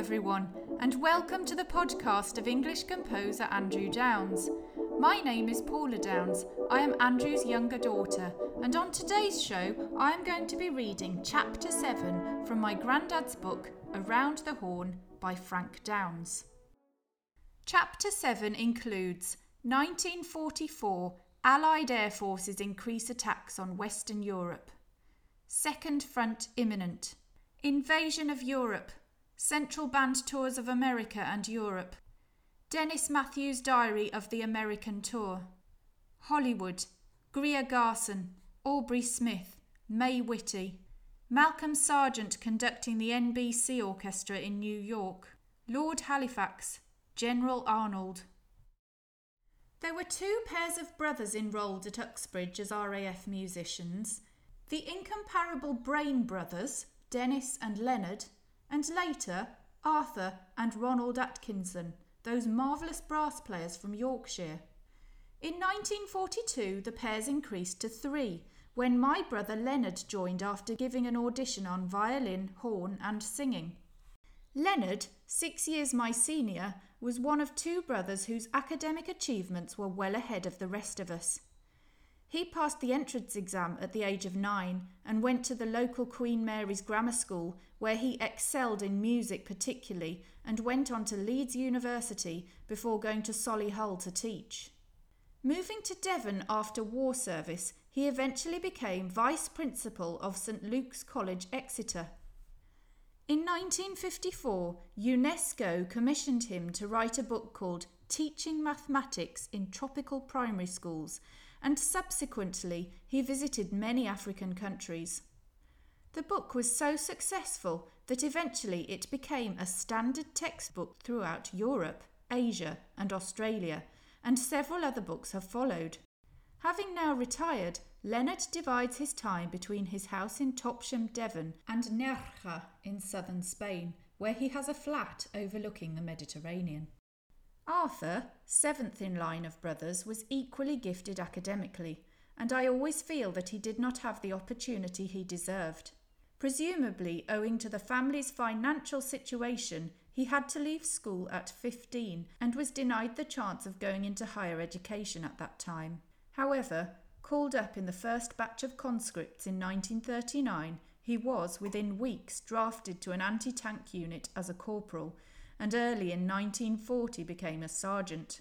everyone, and welcome to the podcast of English composer Andrew Downes. My name is Paula Downes. I am Andrew's younger daughter, and on today's show, I am going to be reading Chapter 7 from my granddad's book, Around the Horn by Frank Downes. Chapter 7 includes 1944 Allied air forces increase attacks on Western Europe, Second Front imminent, Invasion of Europe, Central Band Tours of America and Europe, Dennis Matthews' Diary of the American Tour, Hollywood, Greer Garson, Aubrey Smith, May Whitty, Malcolm Sargent conducting the NBC Orchestra in New York, Lord Halifax, General Arnold. There were two pairs of brothers enrolled at Uxbridge as RAF musicians. The incomparable Brain brothers, Dennis and Leonard, and later Arthur and Ronald Atkinson, those marvellous brass players from Yorkshire. In 1942, the pairs increased to three when my brother Leonard joined after giving an audition on violin, horn, and singing. Leonard, six years my senior, was one of two brothers whose academic achievements were well ahead of the rest of us. He passed the entrance exam at the age of nine and went to the local Queen Mary's Grammar School, where he excelled in music particularly and went on to Leeds University before going to Solihull to teach. Moving to Devon after war service, he eventually became vice principal of St Luke's College, Exeter. In 1954, UNESCO commissioned him to write a book called Teaching Mathematics in Tropical Primary Schools and subsequently he visited many African countries. The book was so successful that eventually it became a standard textbook throughout Europe, Asia, and Australia, and several other books have followed. Having now retired, Leonard divides his time between his house in Topsham, Devon, and Nerja in southern Spain, where he has a flat overlooking the Mediterranean. Arthur, seventh in line of brothers, was equally gifted academically, and I always feel that he did not have the opportunity he deserved. Presumably, owing to the family's financial situation, he had to leave school at 15 and was denied the chance of going into higher education at that time. However, called up in the first batch of conscripts in 1939, he was, within weeks, drafted to an anti tank unit as a corporal and early in 1940 became a sergeant.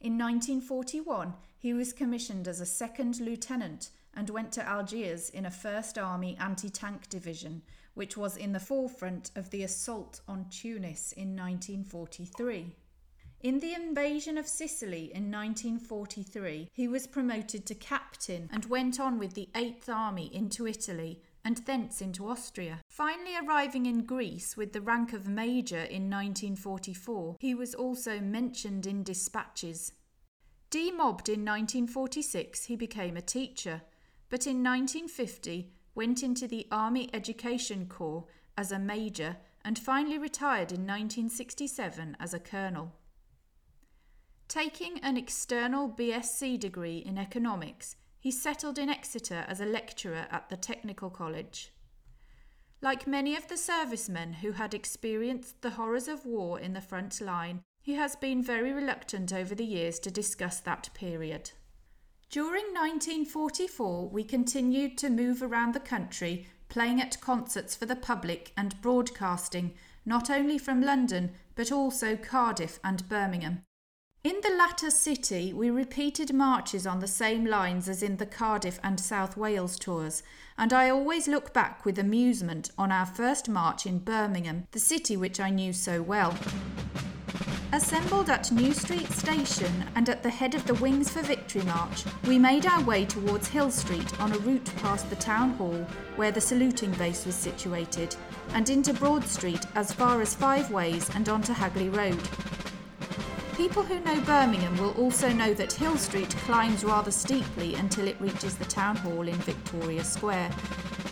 In 1941, he was commissioned as a second lieutenant and went to Algiers in a First Army anti tank division, which was in the forefront of the assault on Tunis in 1943. In the invasion of Sicily in 1943, he was promoted to captain and went on with the Eighth Army into Italy and thence into Austria. Finally arriving in Greece with the rank of major in 1944, he was also mentioned in dispatches. Demobbed in 1946, he became a teacher, but in 1950 went into the Army Education Corps as a major and finally retired in 1967 as a colonel. Taking an external BSc degree in economics, he settled in Exeter as a lecturer at the Technical College. Like many of the servicemen who had experienced the horrors of war in the front line, he has been very reluctant over the years to discuss that period. During 1944, we continued to move around the country, playing at concerts for the public and broadcasting, not only from London, but also Cardiff and Birmingham. In the latter city, we repeated marches on the same lines as in the Cardiff and South Wales tours, and I always look back with amusement on our first march in Birmingham, the city which I knew so well. Assembled at New Street Station and at the head of the Wings for Victory march, we made our way towards Hill Street on a route past the Town Hall, where the saluting base was situated, and into Broad Street as far as Five Ways and onto Hagley Road. People who know Birmingham will also know that Hill Street climbs rather steeply until it reaches the Town Hall in Victoria Square,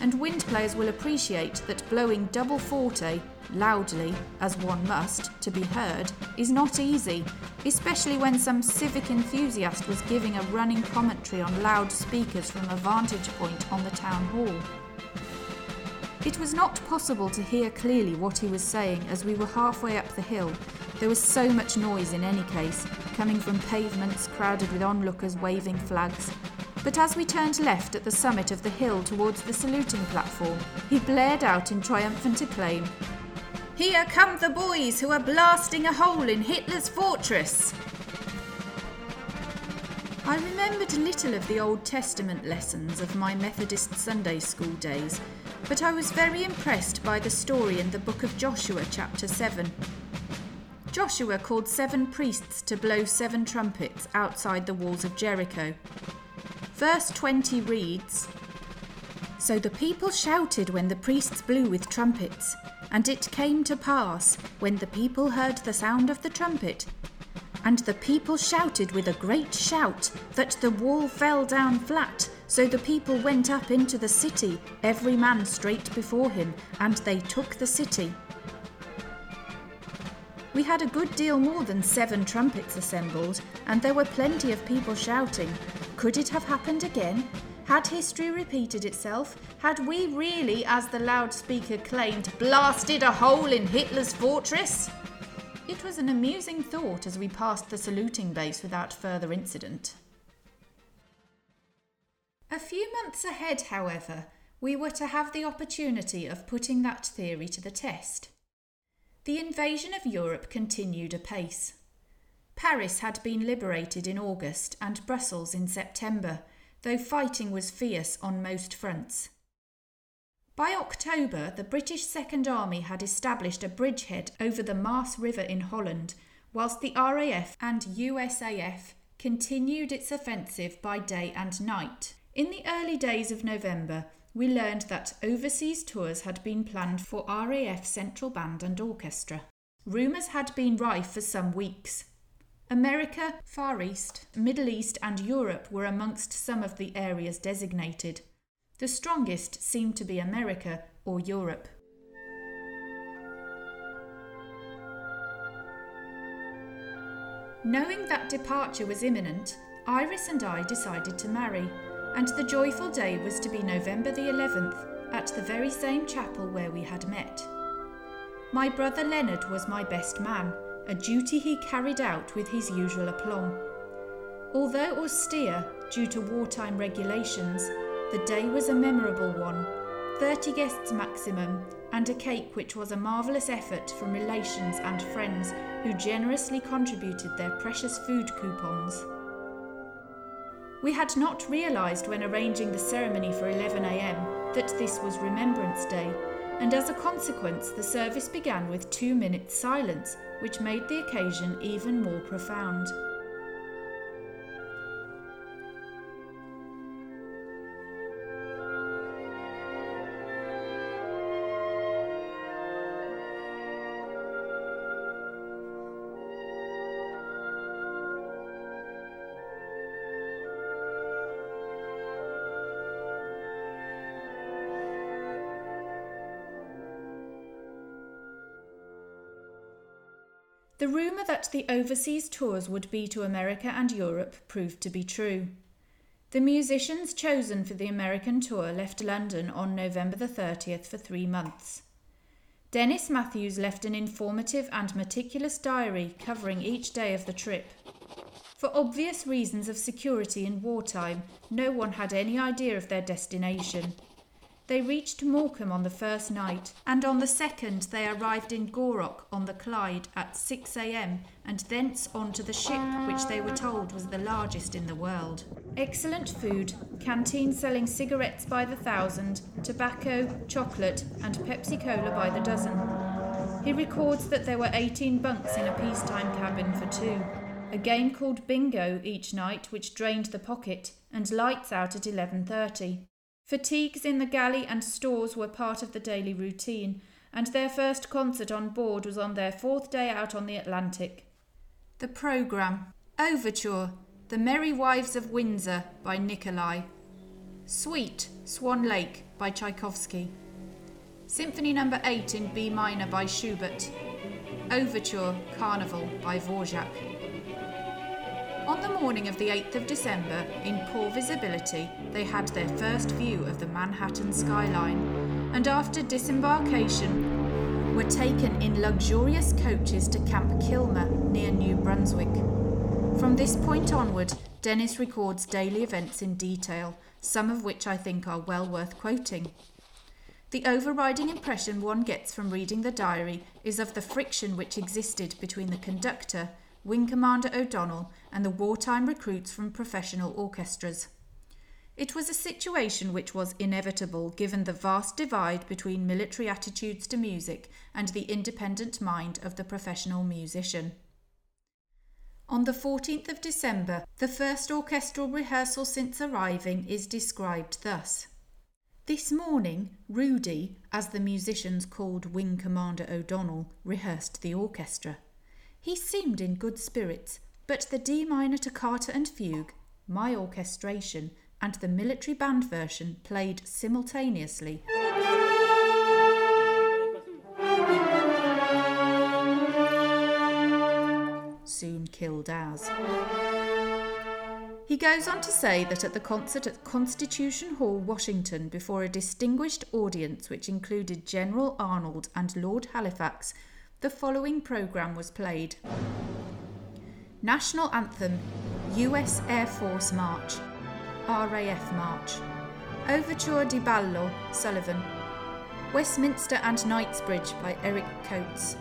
and wind players will appreciate that blowing double forte, loudly, as one must, to be heard, is not easy, especially when some civic enthusiast was giving a running commentary on loudspeakers from a vantage point on the Town Hall. It was not possible to hear clearly what he was saying as we were halfway up the hill. There was so much noise in any case, coming from pavements crowded with onlookers waving flags. But as we turned left at the summit of the hill towards the saluting platform, he blared out in triumphant acclaim Here come the boys who are blasting a hole in Hitler's fortress! I remembered little of the Old Testament lessons of my Methodist Sunday school days, but I was very impressed by the story in the book of Joshua, chapter 7. Joshua called seven priests to blow seven trumpets outside the walls of Jericho. Verse 20 reads So the people shouted when the priests blew with trumpets, and it came to pass, when the people heard the sound of the trumpet, and the people shouted with a great shout that the wall fell down flat. So the people went up into the city, every man straight before him, and they took the city. We had a good deal more than seven trumpets assembled, and there were plenty of people shouting. Could it have happened again? Had history repeated itself? Had we really, as the loudspeaker claimed, blasted a hole in Hitler's fortress? It was an amusing thought as we passed the saluting base without further incident. A few months ahead, however, we were to have the opportunity of putting that theory to the test. The invasion of Europe continued apace. Paris had been liberated in August and Brussels in September, though fighting was fierce on most fronts. By October, the British Second Army had established a bridgehead over the Maas River in Holland, whilst the RAF and USAF continued its offensive by day and night. In the early days of November, we learned that overseas tours had been planned for RAF Central Band and Orchestra. Rumours had been rife for some weeks. America, Far East, Middle East, and Europe were amongst some of the areas designated. The strongest seemed to be America or Europe. Knowing that departure was imminent, Iris and I decided to marry, and the joyful day was to be November the 11th at the very same chapel where we had met. My brother Leonard was my best man, a duty he carried out with his usual aplomb. Although austere due to wartime regulations, the day was a memorable one 30 guests maximum, and a cake which was a marvellous effort from relations and friends who generously contributed their precious food coupons. We had not realised when arranging the ceremony for 11am that this was Remembrance Day, and as a consequence, the service began with two minutes' silence, which made the occasion even more profound. The rumour that the overseas tours would be to America and Europe proved to be true. The musicians chosen for the American tour left London on November the 30th for three months. Dennis Matthews left an informative and meticulous diary covering each day of the trip. For obvious reasons of security in wartime, no one had any idea of their destination. They reached Morecambe on the first night, and on the second they arrived in Gourock on the Clyde at 6 a.m. and thence on to the ship which they were told was the largest in the world. Excellent food, canteens selling cigarettes by the thousand, tobacco, chocolate, and Pepsi Cola by the dozen. He records that there were 18 bunks in a peacetime cabin for two. A game called bingo each night which drained the pocket and lights out at 11:30. Fatigues in the galley and stores were part of the daily routine, and their first concert on board was on their fourth day out on the Atlantic. The programme Overture The Merry Wives of Windsor by Nicolai. Suite Swan Lake by Tchaikovsky. Symphony No. 8 in B minor by Schubert. Overture Carnival by Dvorak. On the morning of the 8th of December, in poor visibility, they had their first view of the Manhattan skyline, and after disembarkation were taken in luxurious coaches to Camp Kilmer near New Brunswick. From this point onward, Dennis records daily events in detail, some of which I think are well worth quoting. The overriding impression one gets from reading the diary is of the friction which existed between the conductor, Wing Commander O'Donnell, and the wartime recruits from professional orchestras. It was a situation which was inevitable given the vast divide between military attitudes to music and the independent mind of the professional musician. On the 14th of December, the first orchestral rehearsal since arriving is described thus. This morning, Rudy, as the musicians called Wing Commander O'Donnell, rehearsed the orchestra. He seemed in good spirits, but the D minor toccata and fugue, my orchestration, and the military band version played simultaneously. Soon killed as. He goes on to say that at the concert at Constitution Hall, Washington, before a distinguished audience which included General Arnold and Lord Halifax, the following programme was played. National Anthem, US Air Force March, RAF March, Overture di Ballo, Sullivan, Westminster and Knightsbridge by Eric Coates,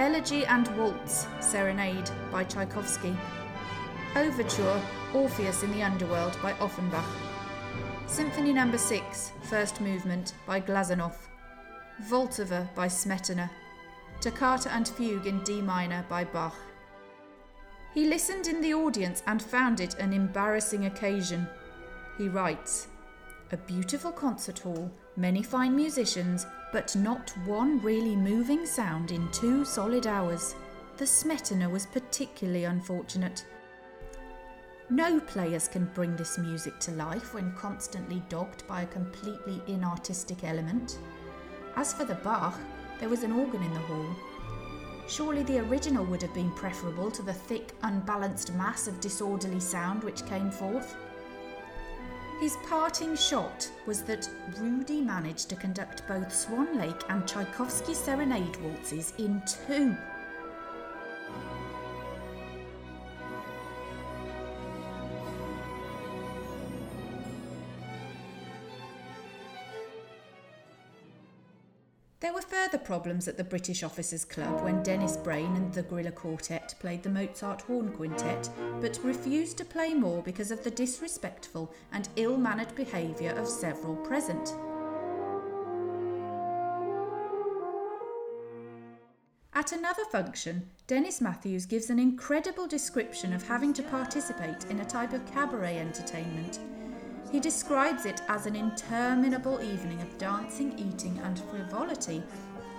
Elegy and Waltz, Serenade by Tchaikovsky, Overture, Orpheus in the Underworld by Offenbach, Symphony No. 6, First Movement by Glazunov, Vltava by Smetana, Toccata and Fugue in D minor by Bach. He listened in the audience and found it an embarrassing occasion. He writes A beautiful concert hall, many fine musicians, but not one really moving sound in two solid hours. The Smetana was particularly unfortunate. No players can bring this music to life when constantly dogged by a completely inartistic element. As for the Bach, there was an organ in the hall. Surely the original would have been preferable to the thick, unbalanced mass of disorderly sound which came forth. His parting shot was that Rudy managed to conduct both Swan Lake and Tchaikovsky serenade waltzes in two further problems at the British Officers Club when Dennis Brain and the Griller Quartet played the Mozart Horn Quintet, but refused to play more because of the disrespectful and ill mannered behaviour of several present. At another function, Dennis Matthews gives an incredible description of having to participate in a type of cabaret entertainment he describes it as an interminable evening of dancing, eating, and frivolity,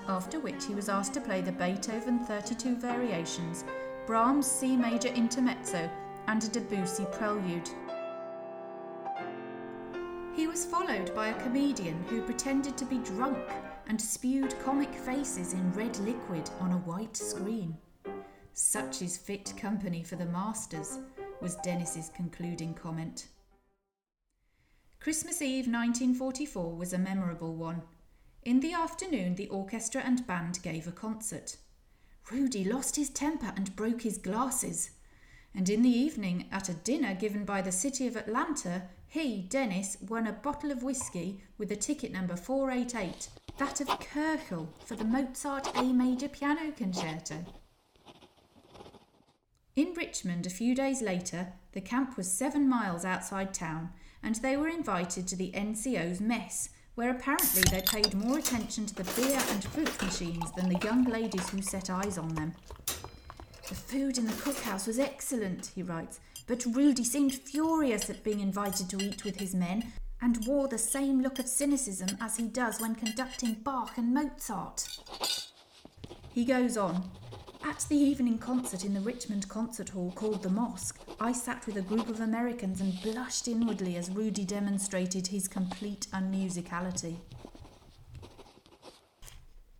after which he was asked to play the Beethoven 32 Variations, Brahms' C major intermezzo, and a Debussy prelude. He was followed by a comedian who pretended to be drunk and spewed comic faces in red liquid on a white screen. Such is fit company for the masters, was Dennis's concluding comment. Christmas Eve 1944 was a memorable one. In the afternoon, the orchestra and band gave a concert. Rudy lost his temper and broke his glasses. And in the evening, at a dinner given by the City of Atlanta, he, Dennis, won a bottle of whiskey with a ticket number 488, that of Köchel for the Mozart A major piano concerto. In Richmond, a few days later, the camp was seven miles outside town and they were invited to the NCO's mess, where apparently they paid more attention to the beer and fruit machines than the young ladies who set eyes on them. The food in the cookhouse was excellent, he writes, but Rudy seemed furious at being invited to eat with his men and wore the same look of cynicism as he does when conducting Bach and Mozart. He goes on, at the evening concert in the Richmond Concert Hall called the Mosque, I sat with a group of Americans and blushed inwardly as Rudy demonstrated his complete unmusicality.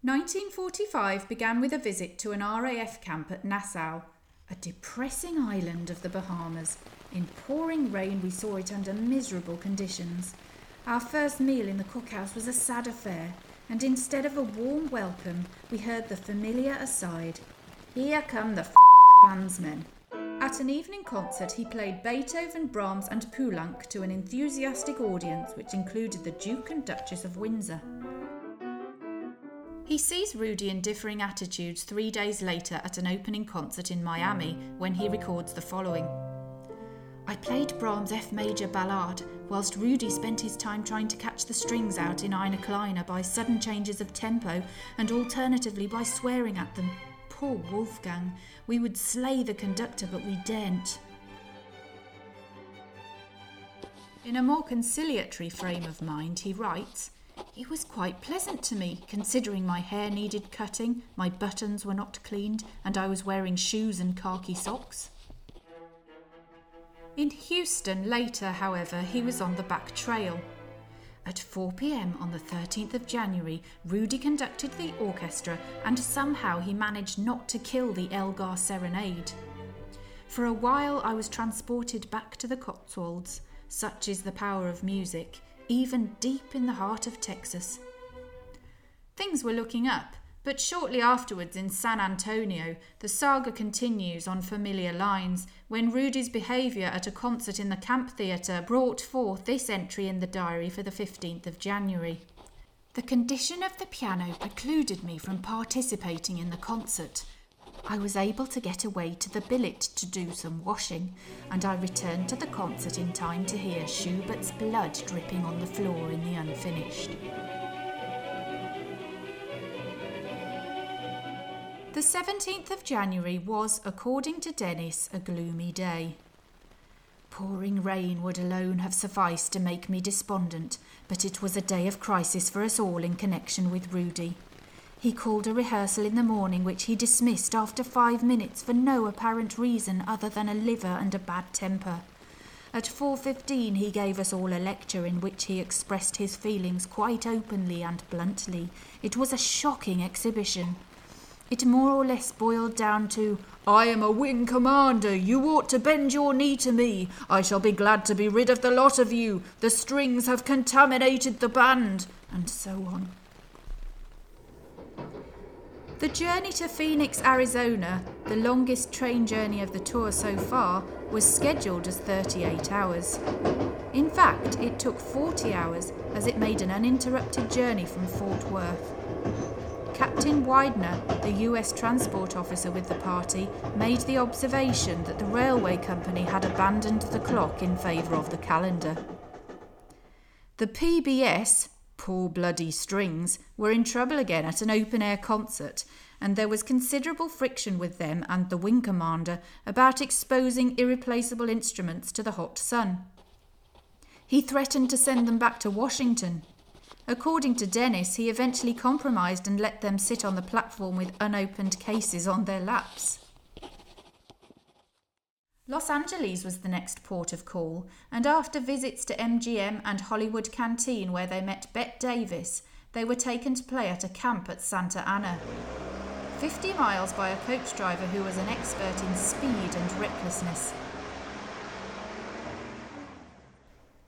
1945 began with a visit to an RAF camp at Nassau, a depressing island of the Bahamas. In pouring rain, we saw it under miserable conditions. Our first meal in the cookhouse was a sad affair, and instead of a warm welcome, we heard the familiar aside Here come the bandsmen. At an evening concert, he played Beethoven, Brahms, and Poulenc to an enthusiastic audience which included the Duke and Duchess of Windsor. He sees Rudy in differing attitudes three days later at an opening concert in Miami when he records the following I played Brahms' F major ballade, whilst Rudy spent his time trying to catch the strings out in Eine Kleine by sudden changes of tempo and alternatively by swearing at them. Poor Wolfgang. We would slay the conductor, but we daren't. In a more conciliatory frame of mind, he writes, It was quite pleasant to me, considering my hair needed cutting, my buttons were not cleaned, and I was wearing shoes and khaki socks. In Houston later, however, he was on the back trail. At 4 pm on the 13th of January, Rudy conducted the orchestra and somehow he managed not to kill the Elgar Serenade. For a while, I was transported back to the Cotswolds. Such is the power of music, even deep in the heart of Texas. Things were looking up, but shortly afterwards in San Antonio, the saga continues on familiar lines when Rudy's behaviour at a concert in the Camp Theatre brought forth this entry in the diary for the 15th of January. The condition of the piano precluded me from participating in the concert. I was able to get away to the billet to do some washing, and I returned to the concert in time to hear Schubert's blood dripping on the floor in the unfinished. The 17th of January was, according to Dennis, a gloomy day. Pouring rain would alone have sufficed to make me despondent, but it was a day of crisis for us all in connection with Rudy. He called a rehearsal in the morning which he dismissed after five minutes for no apparent reason other than a liver and a bad temper. At 4:15 he gave us all a lecture in which he expressed his feelings quite openly and bluntly. It was a shocking exhibition. It more or less boiled down to I am a wing commander. You ought to bend your knee to me. I shall be glad to be rid of the lot of you. The strings have contaminated the band, and so on. The journey to Phoenix, Arizona, the longest train journey of the tour so far, was scheduled as 38 hours. In fact, it took 40 hours as it made an uninterrupted journey from Fort Worth. Captain Widener, the US transport officer with the party, made the observation that the railway company had abandoned the clock in favour of the calendar. The PBS, poor bloody strings, were in trouble again at an open air concert, and there was considerable friction with them and the wing commander about exposing irreplaceable instruments to the hot sun. He threatened to send them back to Washington According to Dennis, he eventually compromised and let them sit on the platform with unopened cases on their laps. Los Angeles was the next port of call, and after visits to MGM and Hollywood Canteen, where they met Bette Davis, they were taken to play at a camp at Santa Ana. 50 miles by a coach driver who was an expert in speed and recklessness.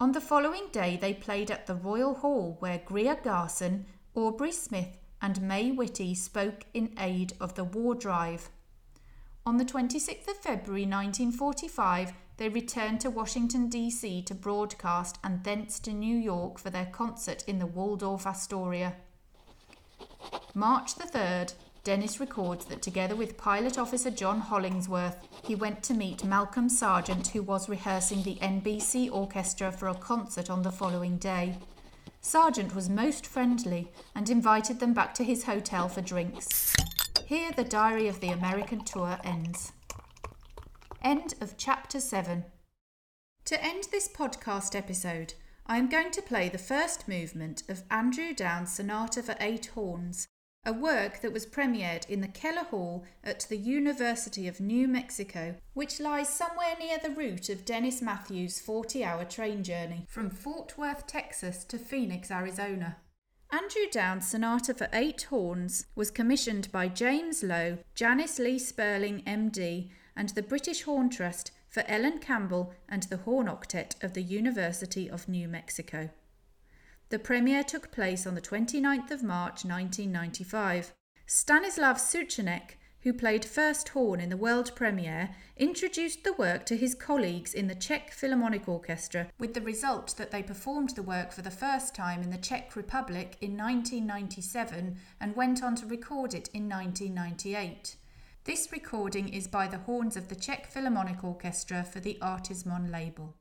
On the following day, they played at the Royal Hall, where Greer Garson, Aubrey Smith, and May Whitty spoke in aid of the war drive. On the 26th of February 1945, they returned to Washington, D.C. to broadcast and thence to New York for their concert in the Waldorf Astoria. March the 3rd, Dennis records that together with pilot officer John Hollingsworth, he went to meet Malcolm Sargent, who was rehearsing the NBC orchestra for a concert on the following day. Sargent was most friendly and invited them back to his hotel for drinks. Here the diary of the American tour ends. End of chapter 7. To end this podcast episode, I am going to play the first movement of Andrew Downes' Sonata for Eight Horns a work that was premiered in the Keller Hall at the University of New Mexico, which lies somewhere near the route of Dennis Matthews' 40 hour train journey from Fort Worth, Texas to Phoenix, Arizona. Andrew Downes' Sonata for Eight Horns was commissioned by James Lowe, Janice Lee Sperling, MD, and the British Horn Trust for Ellen Campbell and the Horn Octet of the University of New Mexico. The premiere took place on the 29th of March 1995. Stanislav Suchanek, who played first horn in the world premiere, introduced the work to his colleagues in the Czech Philharmonic Orchestra, with the result that they performed the work for the first time in the Czech Republic in 1997 and went on to record it in 1998. This recording is by the horns of the Czech Philharmonic Orchestra for the Artismon label.